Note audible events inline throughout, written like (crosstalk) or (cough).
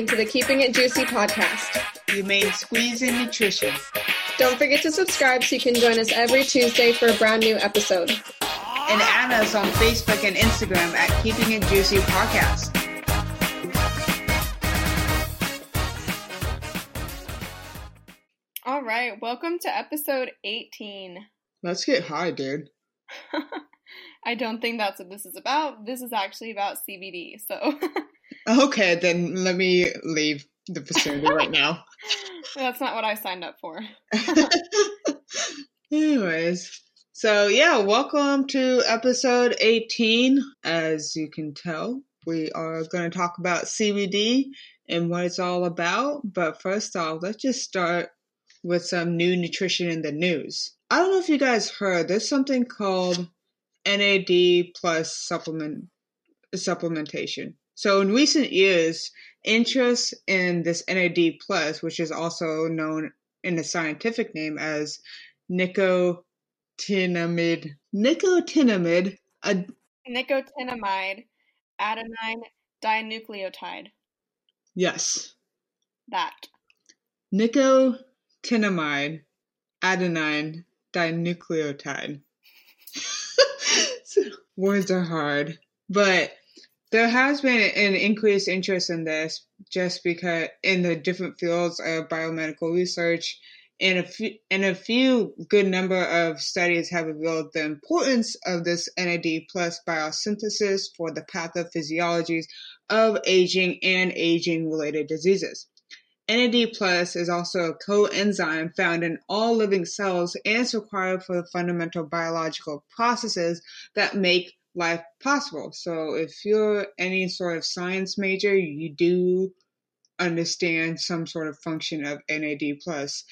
listening to the Keeping It Juicy podcast. You made squeeze in nutrition. Don't forget to subscribe so you can join us every Tuesday for a brand new episode. And add us on Facebook and Instagram at Keeping It Juicy Podcast. All right, welcome to episode 18. Let's get high, dude. (laughs) I don't think that's what this is about. This is actually about CBD. So (laughs) Okay, then let me leave the facility right now. (laughs) that's not what I signed up for. (laughs) Anyways, so yeah, welcome to episode 18. As you can tell, we are going to talk about CBD and what it's all about. But first off, let's just start with some new nutrition in the news. I don't know if you guys heard, there's something called NAD plus supplement supplementation. So in recent years, interest in this NAD plus, which is also known in the scientific name as nicotinamide, nicotinamide, a, Nicotinamide adenine dinucleotide. yes, That. nicotinamide adenine dinucleotide. (laughs) Words are hard, but there has been an increased interest in this just because in the different fields of biomedical research and a few, and a few good number of studies have revealed the importance of this NAD plus biosynthesis for the pathophysiologies of aging and aging related diseases. NAD plus is also a coenzyme found in all living cells and is required for the fundamental biological processes that make life possible. So if you're any sort of science major, you do understand some sort of function of NAD plus.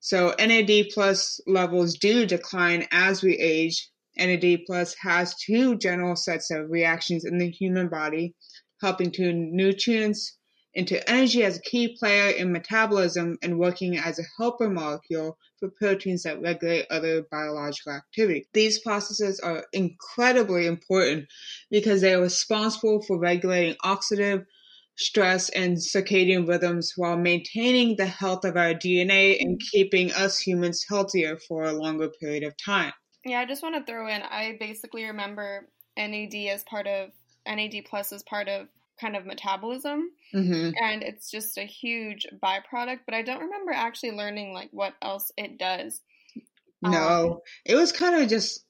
So NAD plus levels do decline as we age. NAD plus has two general sets of reactions in the human body, helping to nutrients into energy as a key player in metabolism and working as a helper molecule for proteins that regulate other biological activity. These processes are incredibly important because they are responsible for regulating oxidative stress and circadian rhythms while maintaining the health of our DNA and keeping us humans healthier for a longer period of time. Yeah, I just want to throw in I basically remember NAD as part of NAD plus as part of kind of metabolism. Hmm and it's just a huge byproduct but i don't remember actually learning like what else it does. Um, No, it was kind of just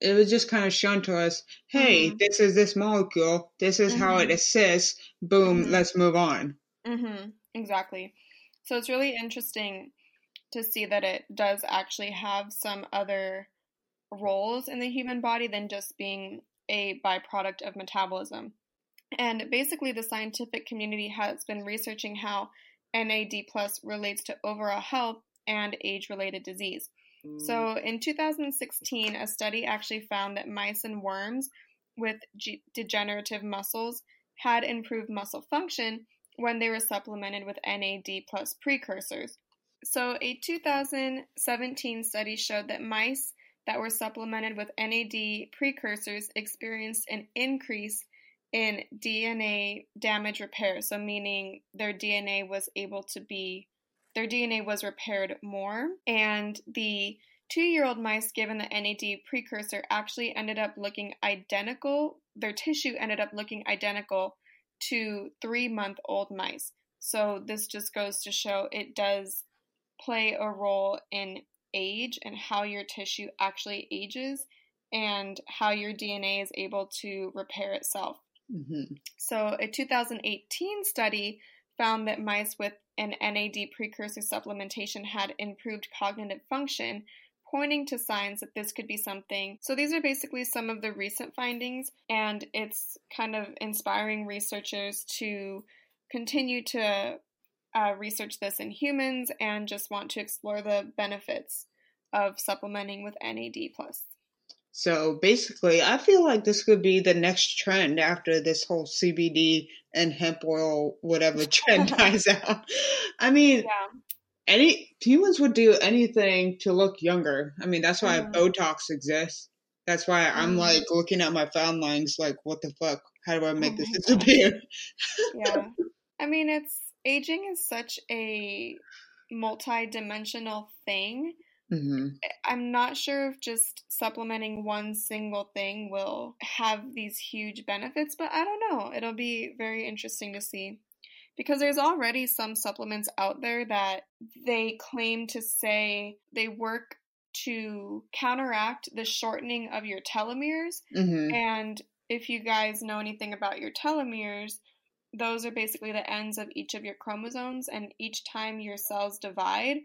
it was just kind of shown to us, hey, Mhm. this is this molecule, this is how it Mhm. assists, boom, Mhm. let's move on. mm-hmm. Exactly. So it's really interesting to see that it does actually have some other roles in the human body than just being a byproduct of metabolism and basically the scientific community has been researching how nad plus relates to overall health and age related disease So mm. in 2016, a study actually found that mice and worms with g- degenerative muscles had improved muscle function when they were supplemented with NAD plus precursors. So a 2017 study showed that mice that were supplemented with NAD precursors experienced an increase in DNA damage repair, so meaning their DNA was able to be their DNA was repaired more, and the two year old mice given the NAD precursor actually ended up looking identical. Their tissue ended up looking identical to three month old mice. So, this just goes to show it does play a role in age and how your tissue actually ages and how your DNA is able to repair itself. Hmm So, a 2018 study found that mice with an NAD precursor supplementation had improved cognitive function, pointing to signs that this could be something. So, these are basically some of the recent findings, and it's kind of inspiring researchers to continue to uh, research this in humans and just want to explore the benefits of supplementing with NAD plus. So basically, I feel like this could be the next trend after this whole CBD and hemp oil whatever (laughs) trend (laughs) dies out. I mean, Yeah. any humans would do anything to look younger. I mean, that's why Mhm. Botox exists. That's why I'm Mhm. like looking at my found lines, like, what the fuck? How do I make Oh this gosh. disappear? (laughs) yeah. I mean, it's aging is such a multi-dimensional thing. Hmm I'm not sure if just supplementing one single thing will have these huge benefits, but I don't know. It'll be very interesting to see. Because there's already some supplements out there that they claim to say they work to counteract the shortening of your telomeres. hmm And if you guys know anything about your telomeres, those are basically the ends of each of your chromosomes, and each time your cells divide,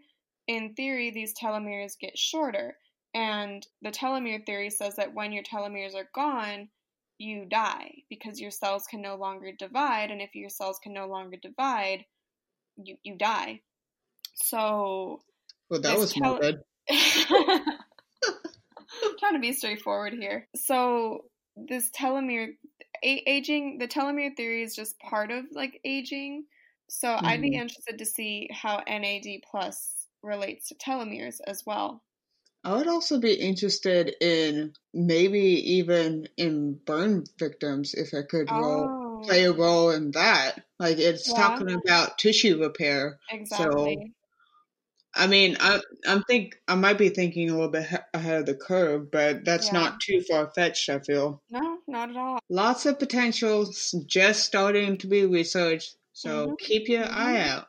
in theory, these telomeres get shorter. And the telomere theory says that when your telomeres are gone, you die because your cells can no longer divide, and if your cells can no longer divide, you, you die. So, Well, that was tel- morbid. (laughs) trying to be straightforward here. So this telomere a- aging, the telomere theory is just part of like aging. So I'd be Mhm. interested to see how NAD plus relates to telomeres as well. I would also be interested in maybe even in burn victims if it could Oh, play a role in that. Like it's Yeah. talking about tissue repair. exactly. I mean, I I'm think I might be thinking a little bit ahead of the curve, but that's Yeah. not too far fetched. I feel No, not at all. lots of potential just starting to be researched. So Mhm. keep your Mhm. eye out.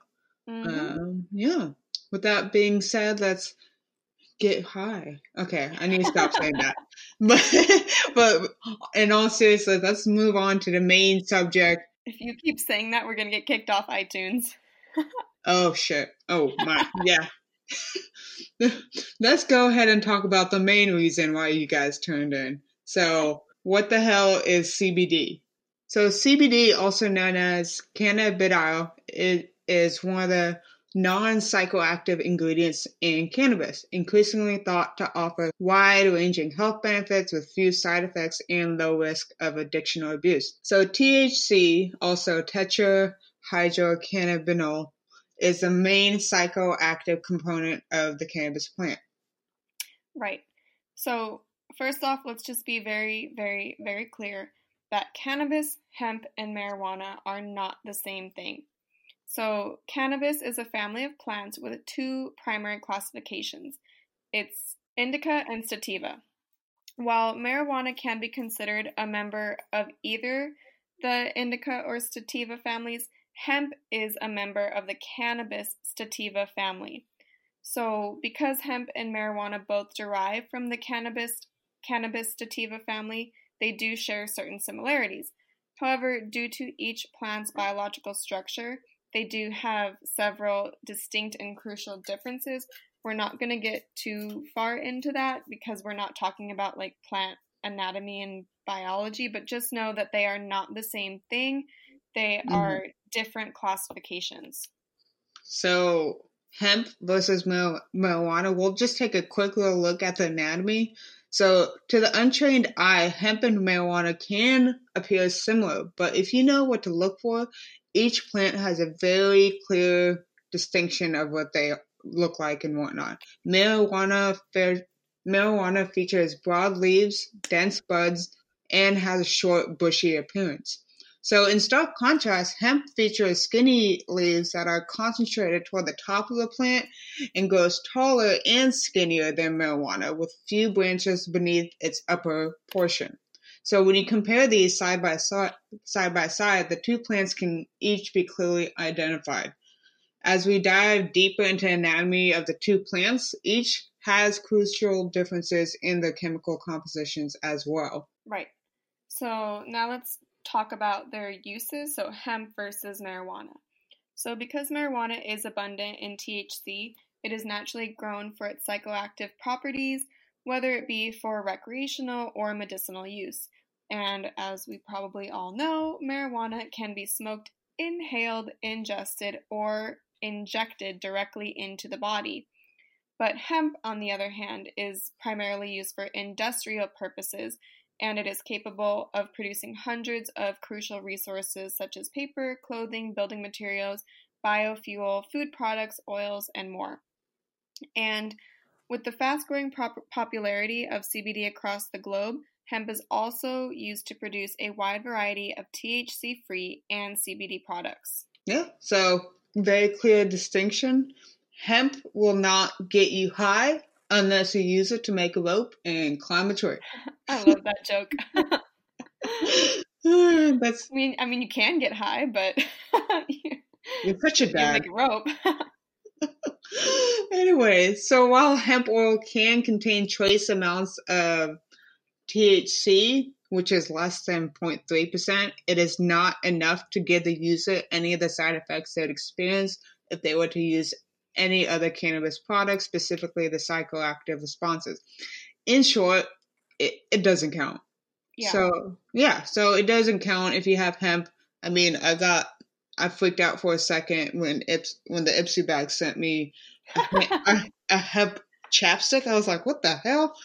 hmm Um, yeah. With that being said, let's get high. Okay, I need to stop saying that. (laughs) But but in all seriousness, let's move on to the main subject. if you keep saying that, we're gonna get kicked off iTunes. (laughs) Oh shit. Oh my yeah. (laughs) let's go ahead and talk about the main reason why you guys turned in. So, what the hell is CBD? So, CBD, also known as cannabidiol, it is one of the non-psychoactive ingredients in cannabis, increasingly thought to offer wide-ranging health benefits with few side effects and low risk of addiction or abuse. So THC, also tetrahydrocannabinol, is the main psychoactive component of the cannabis plant. Right. So, first off, let's just be very, very, very clear that cannabis, hemp, and marijuana are not the same thing. So, cannabis is a family of plants with two primary classifications it's indica and sativa. While marijuana can be considered a member of either the indica or sativa families, hemp is a member of the cannabis sativa family. So, because hemp and marijuana both derive from the cannabis cannabis sativa family, they do share certain similarities. However, due to each plant's biological structure, they do have several distinct and crucial differences. We're not going to get too far into that because we're not talking about like plant anatomy and biology, but just know that they are not the same thing. They Mhm. are different classifications. So, hemp versus mar- marijuana, we'll just take a quick little look at the anatomy. So, to the untrained eye, hemp and marijuana can appear similar, but if you know what to look for, each plant has a very clear distinction of what they look like and whatnot. Marijuana, fair, marijuana features broad leaves, dense buds, and has a short, bushy appearance. So, in stark contrast, hemp features skinny leaves that are concentrated toward the top of the plant and grows taller and skinnier than marijuana, with few branches beneath its upper portion. So, when you compare these side by side, side by side, the two plants can each be clearly identified. As we dive deeper into anatomy of the two plants, each has crucial differences in the chemical compositions as well. Right. So now let's talk about their uses. So hemp versus marijuana. So because marijuana is abundant in THC, it is naturally grown for its psychoactive properties, whether it be for recreational or medicinal use. And as we probably all know, marijuana can be smoked, inhaled, ingested, or injected directly into the body. But hemp, on the other hand, is primarily used for industrial purposes and it is capable of producing hundreds of crucial resources such as paper, clothing, building materials, biofuel, food products, oils, and more. And with the fast growing pop- popularity of CBD across the globe, hemp is also used to produce a wide variety of THC free and CBD products. Yeah. So very clear distinction. Hemp will not get you high unless you use it to make a rope and climb a tree. (laughs) I love that joke. (laughs) That's. I mean, I mean, you can get high, but you're such a dad. Make a rope. (laughs) anyway, so while hemp oil can contain trace amounts of THC, which is less than 0.3%, it is not enough to give the user any of the side effects they'd experience if they were to use any other cannabis product, specifically the psychoactive responses. In short, it, it doesn't count. Yeah. So, yeah, so it doesn't count if you have hemp. I mean, I got, I freaked out for a second when Ips, when the Ipsy bag sent me a, (laughs) a, a hemp chapstick. I was like, what the hell?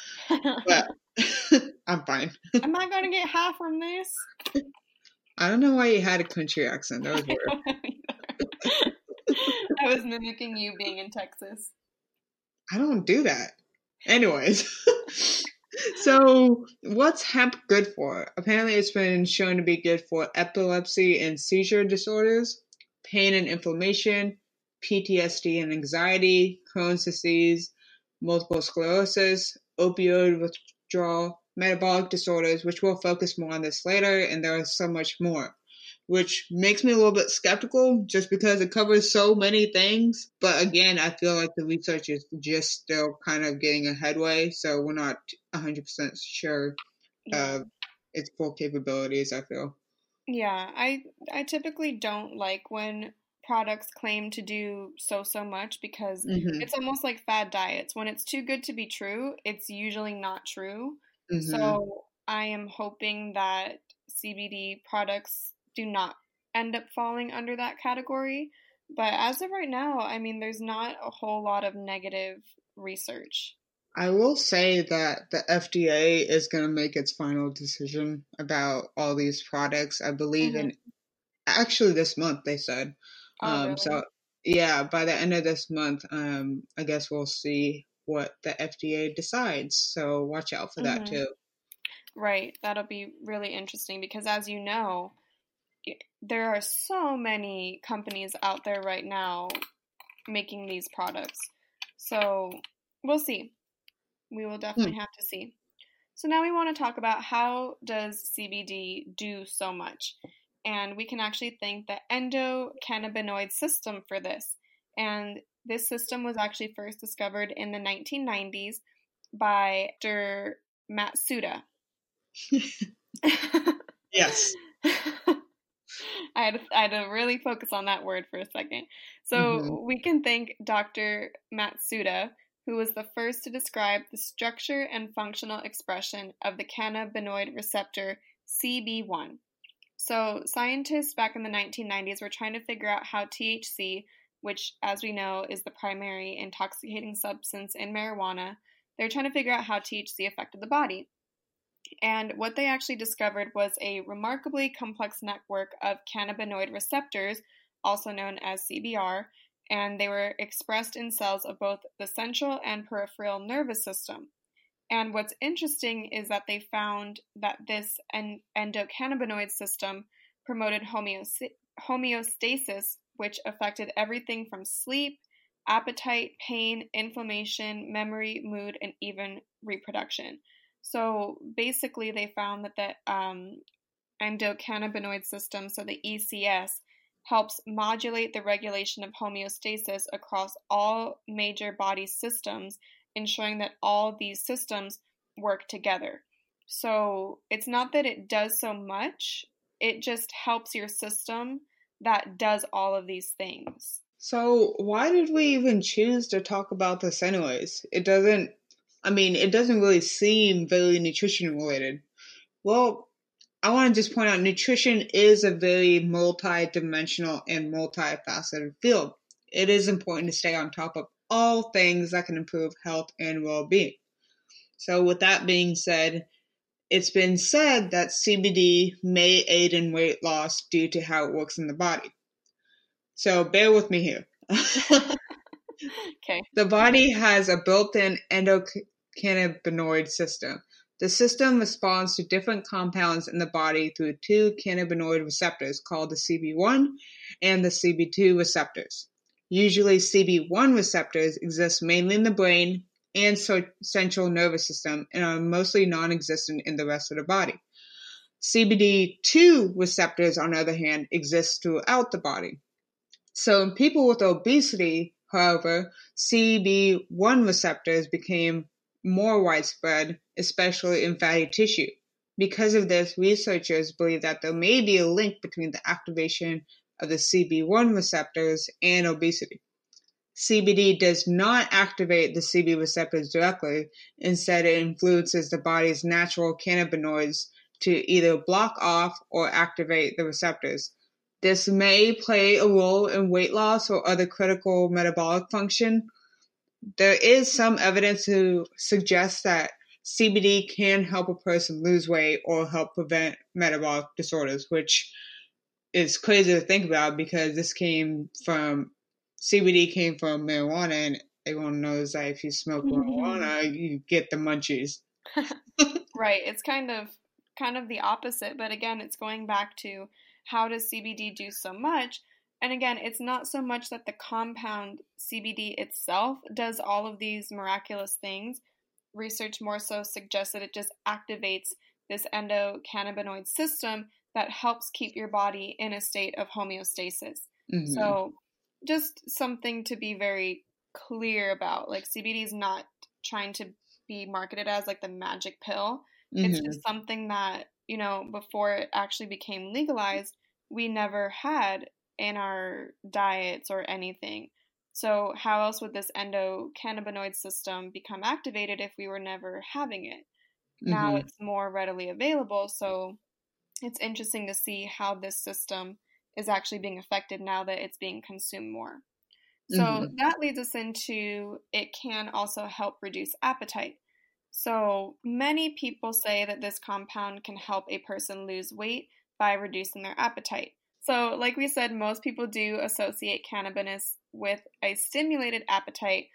But (laughs) (laughs) I'm fine. Am I going to get high from this? I don't know why you had a country accent. That was weird. (laughs) I was mimicking you being in Texas. I don't do that. Anyways. so, what's hemp good for? Apparently, it's been shown to be good for epilepsy and seizure disorders, pain and inflammation, PTSD and anxiety, Crohn's disease, multiple sclerosis, opioid withdrawal, metabolic disorders, which we'll focus more on this later, and there is so much more. Which makes me a little bit skeptical just because it covers so many things. But again, I feel like the research is just still kind of getting a headway, so we're not 100% sure of its full capabilities, I feel. Yeah, I I typically don't like when products claim to do so so much because mm-hmm. it's almost like fad diets. When it's too good to be true, it's usually not true. Mm-hmm. So I am hoping that CBD products do not end up falling under that category. But as of right now, I mean, there's not a whole lot of negative research. I will say that the FDA is going to make its final decision about all these products. I believe mm-hmm. in actually this month, they said. Oh, um, really? So yeah, by the end of this month, um, I guess we'll see what the FDA decides. So watch out for mm-hmm. that too. Right, that'll be really interesting because, as you know, there are so many companies out there right now making these products. So we'll see. We will definitely hmm. have to see. So now we want to talk about how does CBD do so much? And we can actually thank the endocannabinoid system for this. And this system was actually first discovered in the 1990s by Dr. Matsuda. (laughs) yes. (laughs) I had, to, I had to really focus on that word for a second. So mm-hmm. we can thank Dr. Matsuda, who was the first to describe the structure and functional expression of the cannabinoid receptor CB1. So, scientists back in the 1990s were trying to figure out how THC, which, as we know, is the primary intoxicating substance in marijuana, they're trying to figure out how THC affected the body. And what they actually discovered was a remarkably complex network of cannabinoid receptors, also known as CBR, and they were expressed in cells of both the central and peripheral nervous system. And what's interesting is that they found that this endocannabinoid system promoted homeostasis, which affected everything from sleep, appetite, pain, inflammation, memory, mood, and even reproduction. So basically, they found that the um, endocannabinoid system, so the ECS, helps modulate the regulation of homeostasis across all major body systems ensuring that all these systems work together. So it's not that it does so much, it just helps your system that does all of these things. So, why did we even choose to talk about this, anyways? It doesn't, I mean, it doesn't really seem very nutrition related. Well, I want to just point out nutrition is a very multi dimensional and multifaceted field. It is important to stay on top of all things that can improve health and well being. So, with that being said, it's been said that CBD may aid in weight loss due to how it works in the body. So, bear with me here. (laughs) okay. The body has a built in endocannabinoid system. The system responds to different compounds in the body through two cannabinoid receptors called the CB1 and the CB2 receptors. Usually, CB1 receptors exist mainly in the brain and central nervous system and are mostly non existent in the rest of the body. CBD2 receptors, on the other hand, exist throughout the body. So, in people with obesity, however, CB1 receptors became more widespread, especially in fatty tissue. Because of this, researchers believe that there may be a link between the activation of the CB1 receptors and obesity. CBD does not activate the CB receptors directly, instead, it influences the body's natural cannabinoids to either block off or activate the receptors. This may play a role in weight loss or other critical metabolic function. There is some evidence to suggest that CBD can help a person lose weight or help prevent metabolic disorders, which is crazy to think about because this came from CBD came from marijuana, and everyone knows that if you smoke marijuana, mm-hmm. you get the munchies. (laughs) right. It's kind of kind of the opposite, but again, it's going back to how does CBD do so much? And again, it's not so much that the compound CBD itself does all of these miraculous things. Research more so suggests that it just activates this endocannabinoid system that helps keep your body in a state of homeostasis. Mm-hmm. So, just something to be very clear about. Like, CBD is not trying to be marketed as like the magic pill. Mm-hmm. It's just something that, you know, before it actually became legalized, we never had in our diets or anything. So, how else would this endocannabinoid system become activated if we were never having it? Mm-hmm. Now it's more readily available, so it's interesting to see how this system is actually being affected now that it's being consumed more. So mm-hmm. that leads us into it can also help reduce appetite. So many people say that this compound can help a person lose weight by reducing their appetite. So, like we said, most people do associate cannabis with a stimulated appetite,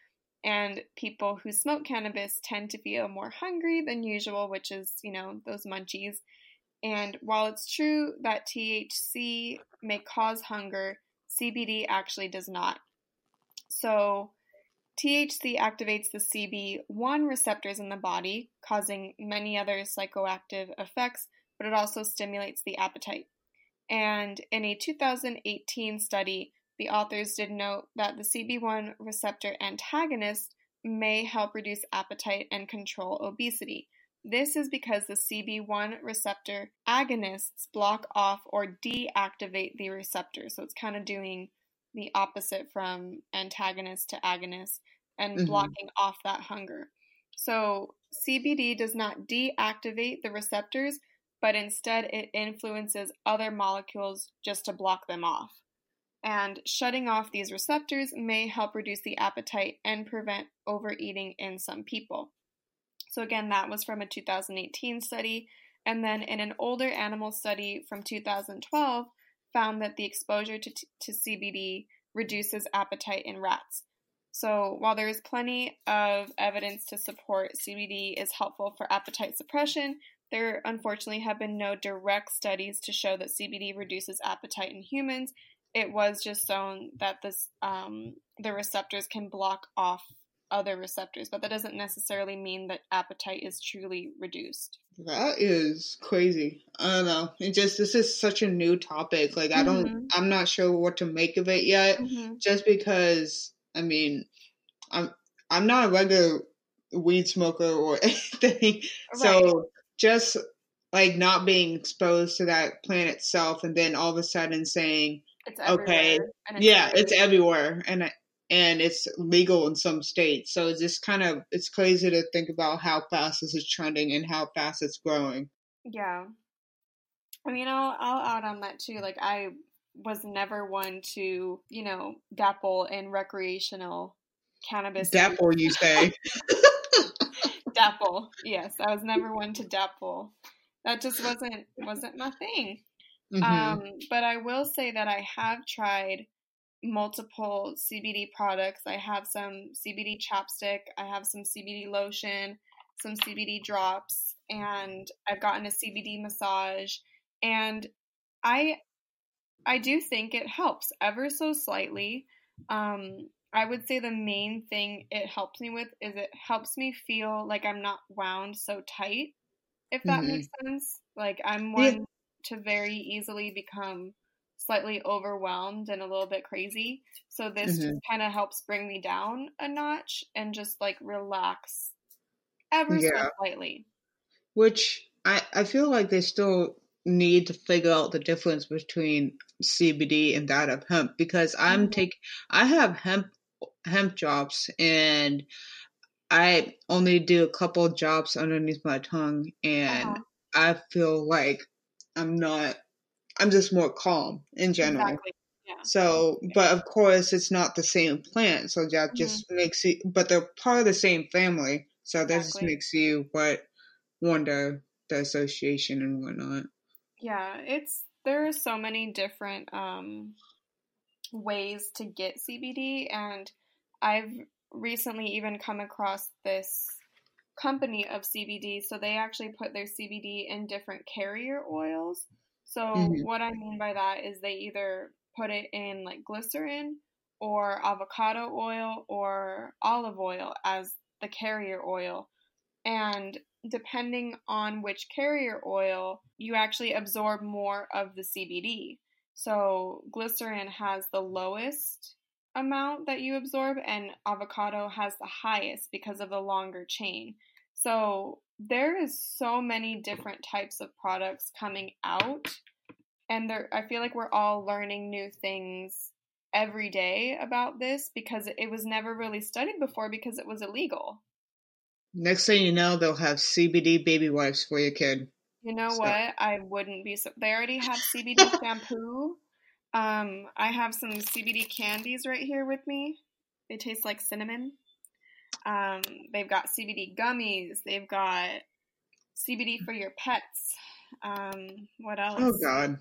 and people who smoke cannabis tend to feel more hungry than usual, which is, you know, those munchies. And while it's true that THC may cause hunger, CBD actually does not. So, THC activates the CB1 receptors in the body, causing many other psychoactive effects, but it also stimulates the appetite. And in a 2018 study, the authors did note that the CB1 receptor antagonist may help reduce appetite and control obesity. This is because the CB1 receptor agonists block off or deactivate the receptor. So it's kind of doing the opposite from antagonist to agonist and mm-hmm. blocking off that hunger. So CBD does not deactivate the receptors, but instead it influences other molecules just to block them off. And shutting off these receptors may help reduce the appetite and prevent overeating in some people. So, again, that was from a 2018 study. And then in an older animal study from 2012, found that the exposure to, to CBD reduces appetite in rats. So, while there is plenty of evidence to support CBD is helpful for appetite suppression, there unfortunately have been no direct studies to show that CBD reduces appetite in humans. It was just shown that this um, the receptors can block off other receptors, but that doesn't necessarily mean that appetite is truly reduced. That is crazy. I don't know. It just this is such a new topic. Like I don't mm-hmm. I'm not sure what to make of it yet. Mm-hmm. Just because I mean I'm I'm not a regular weed smoker or (laughs) anything. Right. So just like not being exposed to that plant itself and then all of a sudden saying okay yeah it's everywhere and and it's legal in some states. So it's just kind of it's crazy to think about how fast this is trending and how fast it's growing. Yeah. I mean, I'll I'll add on that too. Like I was never one to, you know, dabble in recreational cannabis. Dabble, you say? (laughs) dabble. Yes, I was never one to dabble. That just wasn't wasn't my thing. Mm-hmm. Um, but I will say that I have tried multiple CBD products. I have some CBD chapstick, I have some CBD lotion, some CBD drops, and I've gotten a CBD massage and I I do think it helps ever so slightly. Um, I would say the main thing it helps me with is it helps me feel like I'm not wound so tight, if that mm-hmm. makes sense. Like I'm one yeah. to very easily become slightly overwhelmed and a little bit crazy. So this mm-hmm. just kind of helps bring me down a notch and just like relax ever yeah. so slightly. Which I I feel like they still need to figure out the difference between CBD and that of hemp because I'm mm-hmm. take I have hemp hemp jobs and I only do a couple jobs underneath my tongue and uh-huh. I feel like I'm not I'm just more calm in general. Exactly. Yeah. So, but of course, it's not the same plant, so that mm-hmm. just makes you. But they're part of the same family, so that exactly. just makes you what wonder the association and whatnot. Yeah, it's there are so many different um, ways to get CBD, and I've recently even come across this company of CBD. So they actually put their CBD in different carrier oils. So mm-hmm. what I mean by that is they either put it in like glycerin or avocado oil or olive oil as the carrier oil. And depending on which carrier oil, you actually absorb more of the CBD. So glycerin has the lowest amount that you absorb, and avocado has the highest because of the longer chain. So there is so many different types of products coming out, and there I feel like we're all learning new things every day about this because it was never really studied before because it was illegal. Next thing you know, they'll have CBD baby wipes for your kid. You know so. what? I wouldn't be so. They already have CBD (laughs) shampoo. Um, I have some CBD candies right here with me. They taste like cinnamon. Um, they've got CBD gummies. They've got CBD for your pets. Um, what else? Oh God.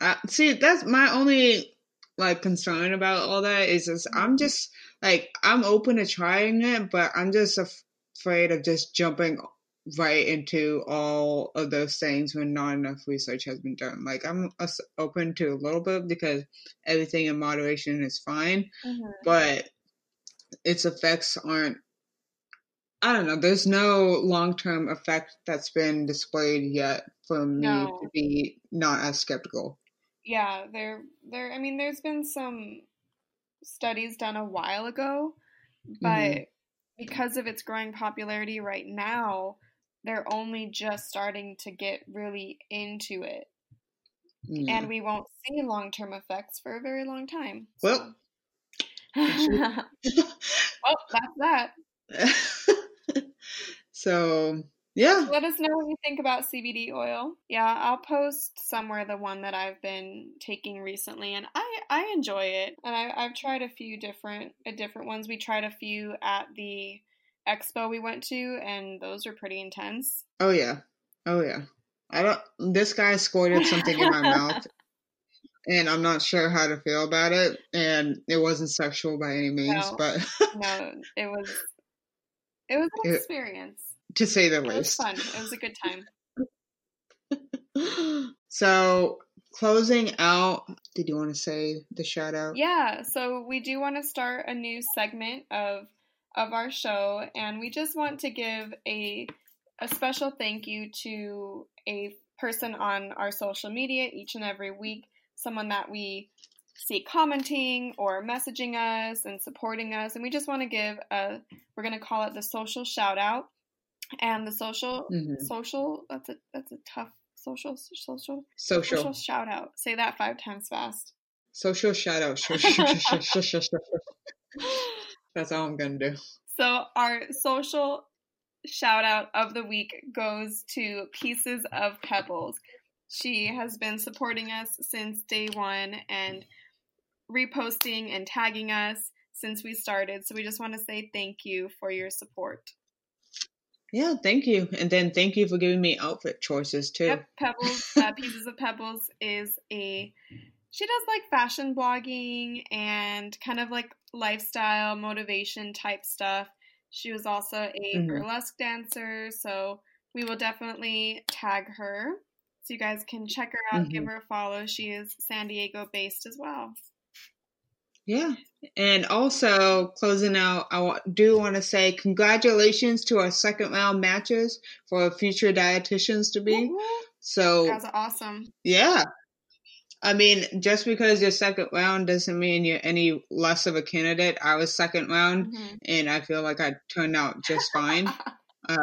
Uh, see, that's my only like concern about all that is just I'm mm-hmm. just like I'm open to trying it, but I'm just af- afraid of just jumping right into all of those things when not enough research has been done. Like I'm open to a little bit because everything in moderation is fine, mm-hmm. but its effects aren't. I don't know. There's no long term effect that's been displayed yet for me no. to be not as skeptical. Yeah, there, there. I mean, there's been some studies done a while ago, but mm-hmm because of its growing popularity right now, they're only just starting to get really into it. Yeah. And we won't see long term effects for a very long time. So. Well, (laughs) well, that's that. (laughs) (laughs) so, yeah. Let us know what you think about CBD oil. Yeah, I'll post somewhere the one that I've been taking recently, and I I enjoy it. And I, I've tried a few different uh, different ones. We tried a few at the expo we went to, and those were pretty intense. Oh yeah, oh yeah. I don't. This guy squirted something in my (laughs) mouth, and I'm not sure how to feel about it. And it wasn't sexual by any means, no, but no, it was. It was an experience to say the it least. Was fun. It was a good time. (laughs) so closing out, did you want to say the shout out? Yeah, so we do want to start a new segment of of our show and we just want to give a a special thank you to a person on our social media each and every week, someone that we see commenting or messaging us and supporting us and we just want to give a we're going to call it the social shout out and the social mm-hmm. social that's a that's a tough social social social social shout out. Say that five times fast. Social shout out. that's all I'm gonna do. So our social shout out of the week goes to Pieces of Pebbles. She has been supporting us since day one and reposting and tagging us since we started. So we just want to say thank you for your support. Yeah, thank you. And then thank you for giving me outfit choices too. Yep, Pebbles, uh, (laughs) Pieces of Pebbles is a she does like fashion blogging and kind of like lifestyle motivation type stuff. She was also a mm-hmm. burlesque dancer, so we will definitely tag her so you guys can check her out, Mhm. give her a follow. She is San Diego based as well. Yeah. And also, closing out, I do want to say congratulations to our second round matches for future dietitians to be. Woo. So, That's awesome. yeah. I mean, just because you're second round doesn't mean you're any less of a candidate. I was second round, Mhm. and I feel like I turned out just fine. (laughs) uh,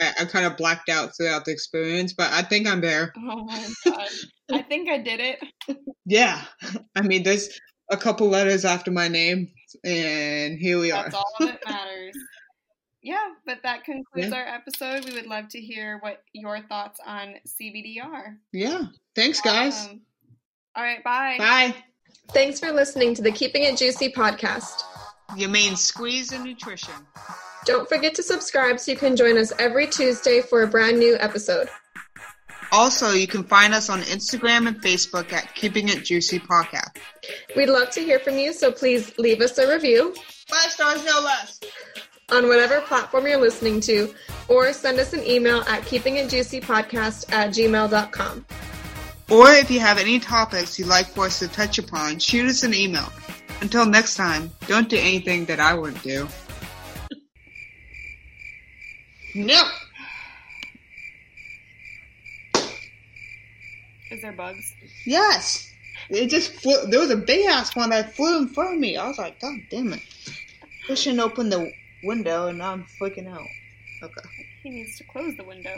I, I kind of blacked out throughout the experience, but I think I'm there. Oh my god. I think I did it. (laughs) Yeah. I mean, there's a couple letters after my name, and here we are. That's all that (laughs) matters. Yeah, but that concludes Yeah. our episode. We would love to hear what your thoughts on CBD are. Yeah. Thanks, guys. Awesome. All right, bye. Bye. Thanks for listening to the Keeping It Juicy podcast. Your main squeeze and nutrition. Don't forget to subscribe so you can join us every Tuesday for a brand new episode. Also, you can find us on Instagram and Facebook at Keeping It Juicy Podcast. We'd love to hear from you, so please leave us a review Five stars, no less. on whatever platform you're listening to, or send us an email at keepingitjuicypodcast at gmail.com. Or if you have any topics you'd like for us to touch upon, shoot us an email. Until next time, don't do anything that I wouldn't do. No. Is there bugs? Yes. It just flew. There was a big ass one that flew in front of me. I was like, God damn it. Pushing open the window and now I'm freaking out. Okay. He needs to close the window.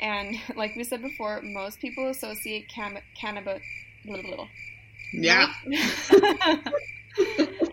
And like we said before, most people associate cam- cannabis. Yeah. (laughs) (laughs)